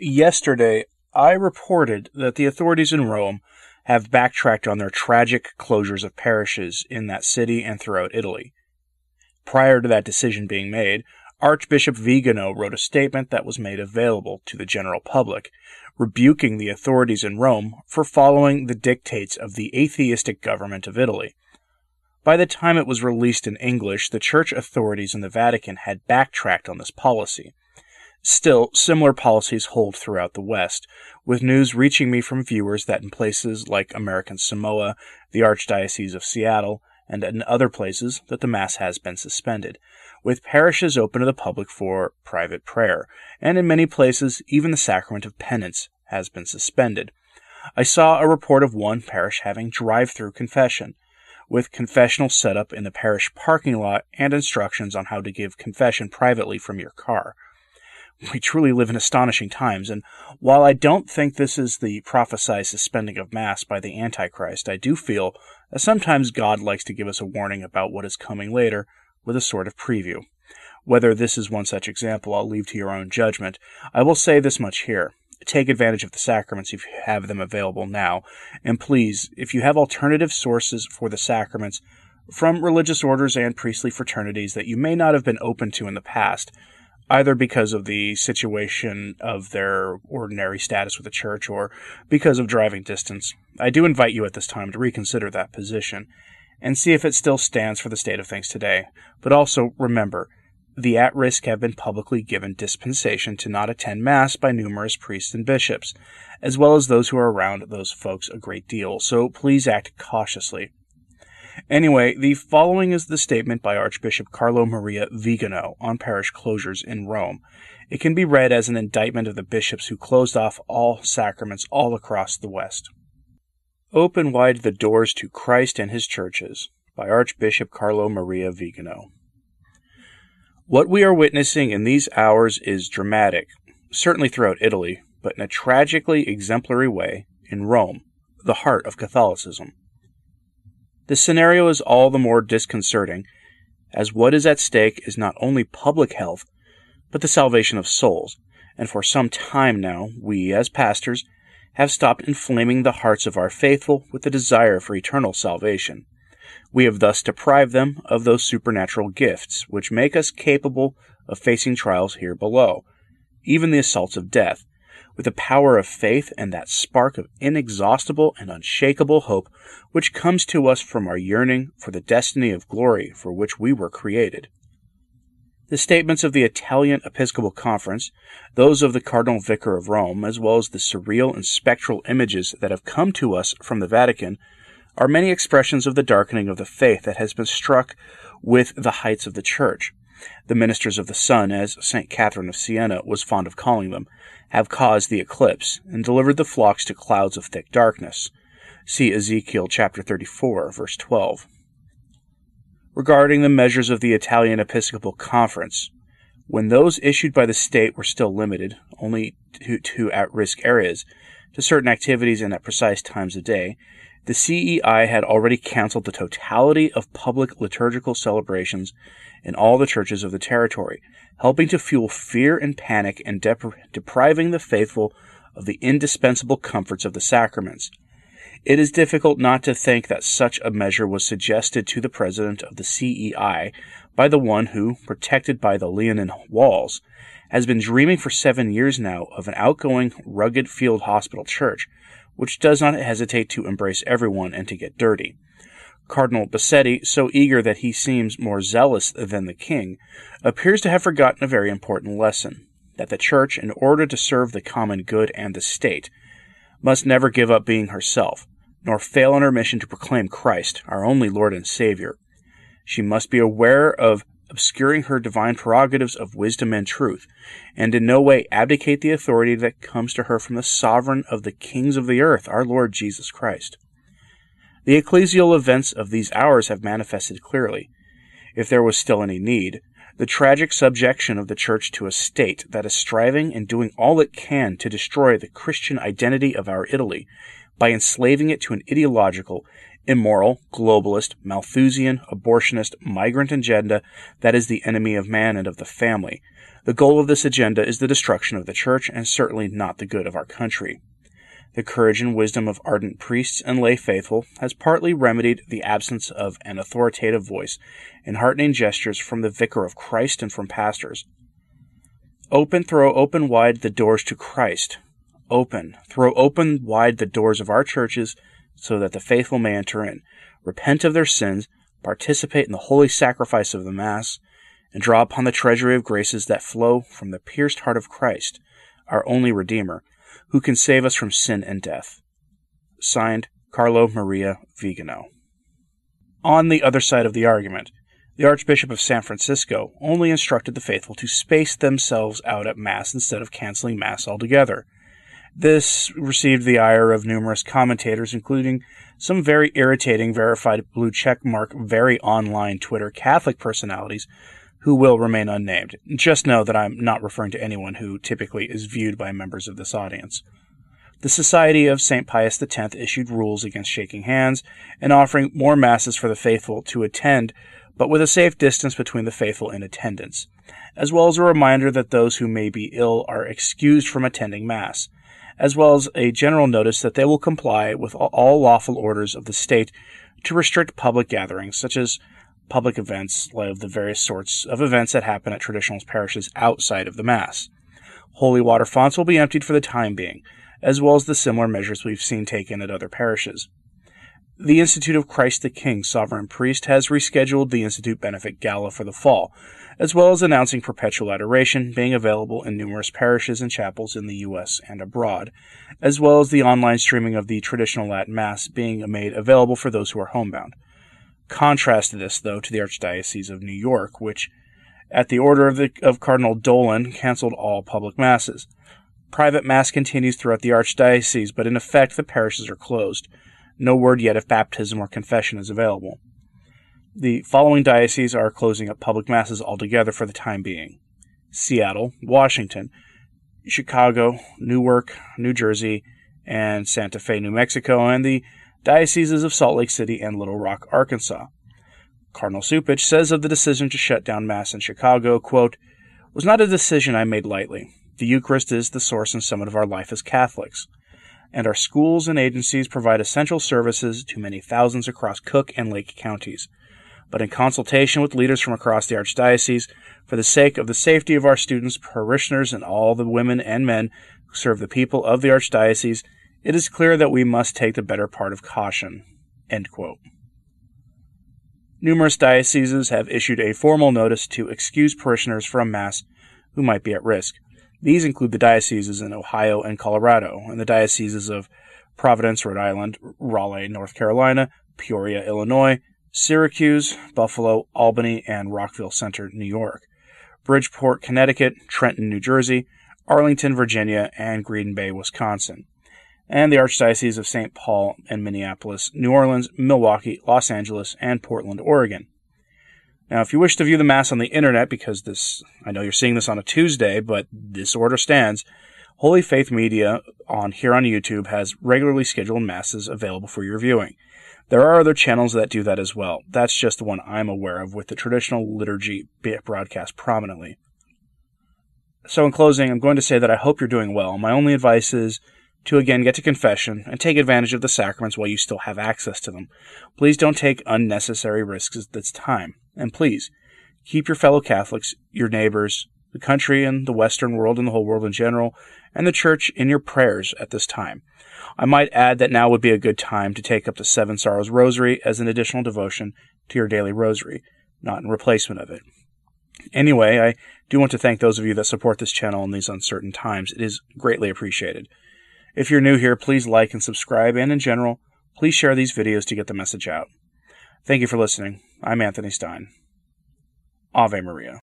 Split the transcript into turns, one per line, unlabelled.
Yesterday, I reported that the authorities in Rome have backtracked on their tragic closures of parishes in that city and throughout Italy. Prior to that decision being made, Archbishop Vigano wrote a statement that was made available to the general public, rebuking the authorities in Rome for following the dictates of the atheistic government of Italy. By the time it was released in English, the church authorities in the Vatican had backtracked on this policy. Still, similar policies hold throughout the West, with news reaching me from viewers that in places like American Samoa, the Archdiocese of Seattle, and in other places that the Mass has been suspended, with parishes open to the public for private prayer, and in many places even the sacrament of penance has been suspended. I saw a report of one parish having drive through confession, with confessional set up in the parish parking lot and instructions on how to give confession privately from your car. We truly live in astonishing times, and while I don't think this is the prophesied suspending of Mass by the Antichrist, I do feel that sometimes God likes to give us a warning about what is coming later with a sort of preview. Whether this is one such example, I'll leave to your own judgment. I will say this much here. Take advantage of the sacraments if you have them available now, and please, if you have alternative sources for the sacraments from religious orders and priestly fraternities that you may not have been open to in the past, either because of the situation of their ordinary status with the church or because of driving distance. I do invite you at this time to reconsider that position and see if it still stands for the state of things today. But also remember, the at risk have been publicly given dispensation to not attend Mass by numerous priests and bishops, as well as those who are around those folks a great deal, so please act cautiously. Anyway, the following is the statement by Archbishop Carlo Maria Vigano on parish closures in Rome. It can be read as an indictment of the bishops who closed off all sacraments all across the West. Open wide the doors to Christ and his churches by Archbishop Carlo Maria Vigano. What we are witnessing in these hours is dramatic, certainly throughout Italy, but in a tragically exemplary way in Rome, the heart of Catholicism. The scenario is all the more disconcerting, as what is at stake is not only public health, but the salvation of souls, and for some time now, we, as pastors, have stopped inflaming the hearts of our faithful with the desire for eternal salvation. We have thus deprived them of those supernatural gifts which make us capable of facing trials here below, even the assaults of death, with the power of faith and that spark of inexhaustible and unshakable hope which comes to us from our yearning for the destiny of glory for which we were created. The statements of the Italian Episcopal Conference, those of the Cardinal Vicar of Rome, as well as the surreal and spectral images that have come to us from the Vatican, are many expressions of the darkening of the faith that has been struck with the heights of the Church. The ministers of the sun, as St. Catherine of Siena was fond of calling them, have caused the eclipse, and delivered the flocks to clouds of thick darkness. See Ezekiel chapter 34, verse 12. Regarding the measures of the Italian Episcopal Conference, when those issued by the state were still limited only to, to at risk areas, to certain activities and at precise times of day, the CEI had already canceled the totality of public liturgical celebrations in all the churches of the territory, helping to fuel fear and panic and depri- depriving the faithful of the indispensable comforts of the sacraments. It is difficult not to think that such a measure was suggested to the president of the CEI by the one who, protected by the Leonine walls, has been dreaming for seven years now of an outgoing, rugged field hospital church, which does not hesitate to embrace everyone and to get dirty. Cardinal Bassetti, so eager that he seems more zealous than the king, appears to have forgotten a very important lesson that the Church, in order to serve the common good and the state, must never give up being herself, nor fail in her mission to proclaim Christ, our only Lord and Savior. She must be aware of obscuring her divine prerogatives of wisdom and truth, and in no way abdicate the authority that comes to her from the sovereign of the kings of the earth, our Lord Jesus Christ. The ecclesial events of these hours have manifested clearly, if there was still any need, the tragic subjection of the Church to a state that is striving and doing all it can to destroy the Christian identity of our Italy by enslaving it to an ideological, immoral, globalist, Malthusian, abortionist, migrant agenda that is the enemy of man and of the family. The goal of this agenda is the destruction of the church and certainly not the good of our country. The courage and wisdom of ardent priests and lay faithful has partly remedied the absence of an authoritative voice and heartening gestures from the vicar of Christ and from pastors. Open, throw open wide the doors to Christ. Open, throw open wide the doors of our churches so that the faithful may enter in, repent of their sins, participate in the holy sacrifice of the Mass, and draw upon the treasury of graces that flow from the pierced heart of Christ, our only Redeemer, who can save us from sin and death. Signed, Carlo Maria Vigano. On the other side of the argument, the Archbishop of San Francisco only instructed the faithful to space themselves out at Mass instead of canceling Mass altogether. This received the ire of numerous commentators, including some very irritating, verified blue check mark, very online Twitter Catholic personalities who will remain unnamed. Just know that I'm not referring to anyone who typically is viewed by members of this audience. The Society of St. Pius X issued rules against shaking hands and offering more masses for the faithful to attend, but with a safe distance between the faithful in attendance, as well as a reminder that those who may be ill are excused from attending Mass, as well as a general notice that they will comply with all lawful orders of the state to restrict public gatherings, such as public events of the various sorts of events that happen at traditional parishes outside of the Mass. Holy water fonts will be emptied for the time being, as well as the similar measures we've seen taken at other parishes. The Institute of Christ the King Sovereign Priest has rescheduled the Institute Benefit Gala for the fall, as well as announcing perpetual adoration being available in numerous parishes and chapels in the U.S. and abroad, as well as the online streaming of the traditional Latin Mass being made available for those who are homebound. Contrast this, though, to the Archdiocese of New York, which, at the order of, the, of Cardinal Dolan, canceled all public masses. Private mass continues throughout the Archdiocese, but in effect the parishes are closed. No word yet if baptism or confession is available. The following dioceses are closing up public masses altogether for the time being Seattle, Washington, Chicago, Newark, New Jersey, and Santa Fe, New Mexico, and the dioceses of Salt Lake City and Little Rock, Arkansas. Cardinal Cupich says of the decision to shut down Mass in Chicago, quote, was not a decision I made lightly. The Eucharist is the source and summit of our life as Catholics, and our schools and agencies provide essential services to many thousands across Cook and Lake counties. But in consultation with leaders from across the Archdiocese, for the sake of the safety of our students, parishioners, and all the women and men who serve the people of the Archdiocese, it is clear that we must take the better part of caution. Numerous dioceses have issued a formal notice to excuse parishioners from Mass who might be at risk. These include the dioceses in Ohio and Colorado, and the dioceses of Providence, Rhode Island, Raleigh, North Carolina, Peoria, Illinois, Syracuse, Buffalo, Albany, and Rockville Center, New York, Bridgeport, Connecticut, Trenton, New Jersey, Arlington, Virginia, and Green Bay, Wisconsin and the Archdiocese of St. Paul and Minneapolis, New Orleans, Milwaukee, Los Angeles, and Portland, Oregon. Now, if you wish to view the Mass on the internet, because this, I know you're seeing this on a Tuesday, but this order stands, Holy Faith Media on here on YouTube has regularly scheduled Masses available for your viewing. There are other channels that do that as well. That's just the one I'm aware of with the traditional liturgy broadcast prominently. So, in closing, I'm going to say that I hope you're doing well. My only advice is to again get to confession and take advantage of the sacraments while you still have access to them. Please don't take unnecessary risks this time. And please, keep your fellow Catholics, your neighbors, the country and the Western world and the whole world in general, and the Church in your prayers at this time. I might add that now would be a good time to take up the Seven Sorrows Rosary as an additional devotion to your daily rosary, not in replacement of it. Anyway, I do want to thank those of you that support this channel in these uncertain times. It is greatly appreciated. If you're new here, please like and subscribe, and in general, please share these videos to get the message out. Thank you for listening. I'm Anthony Stine. Ave Maria.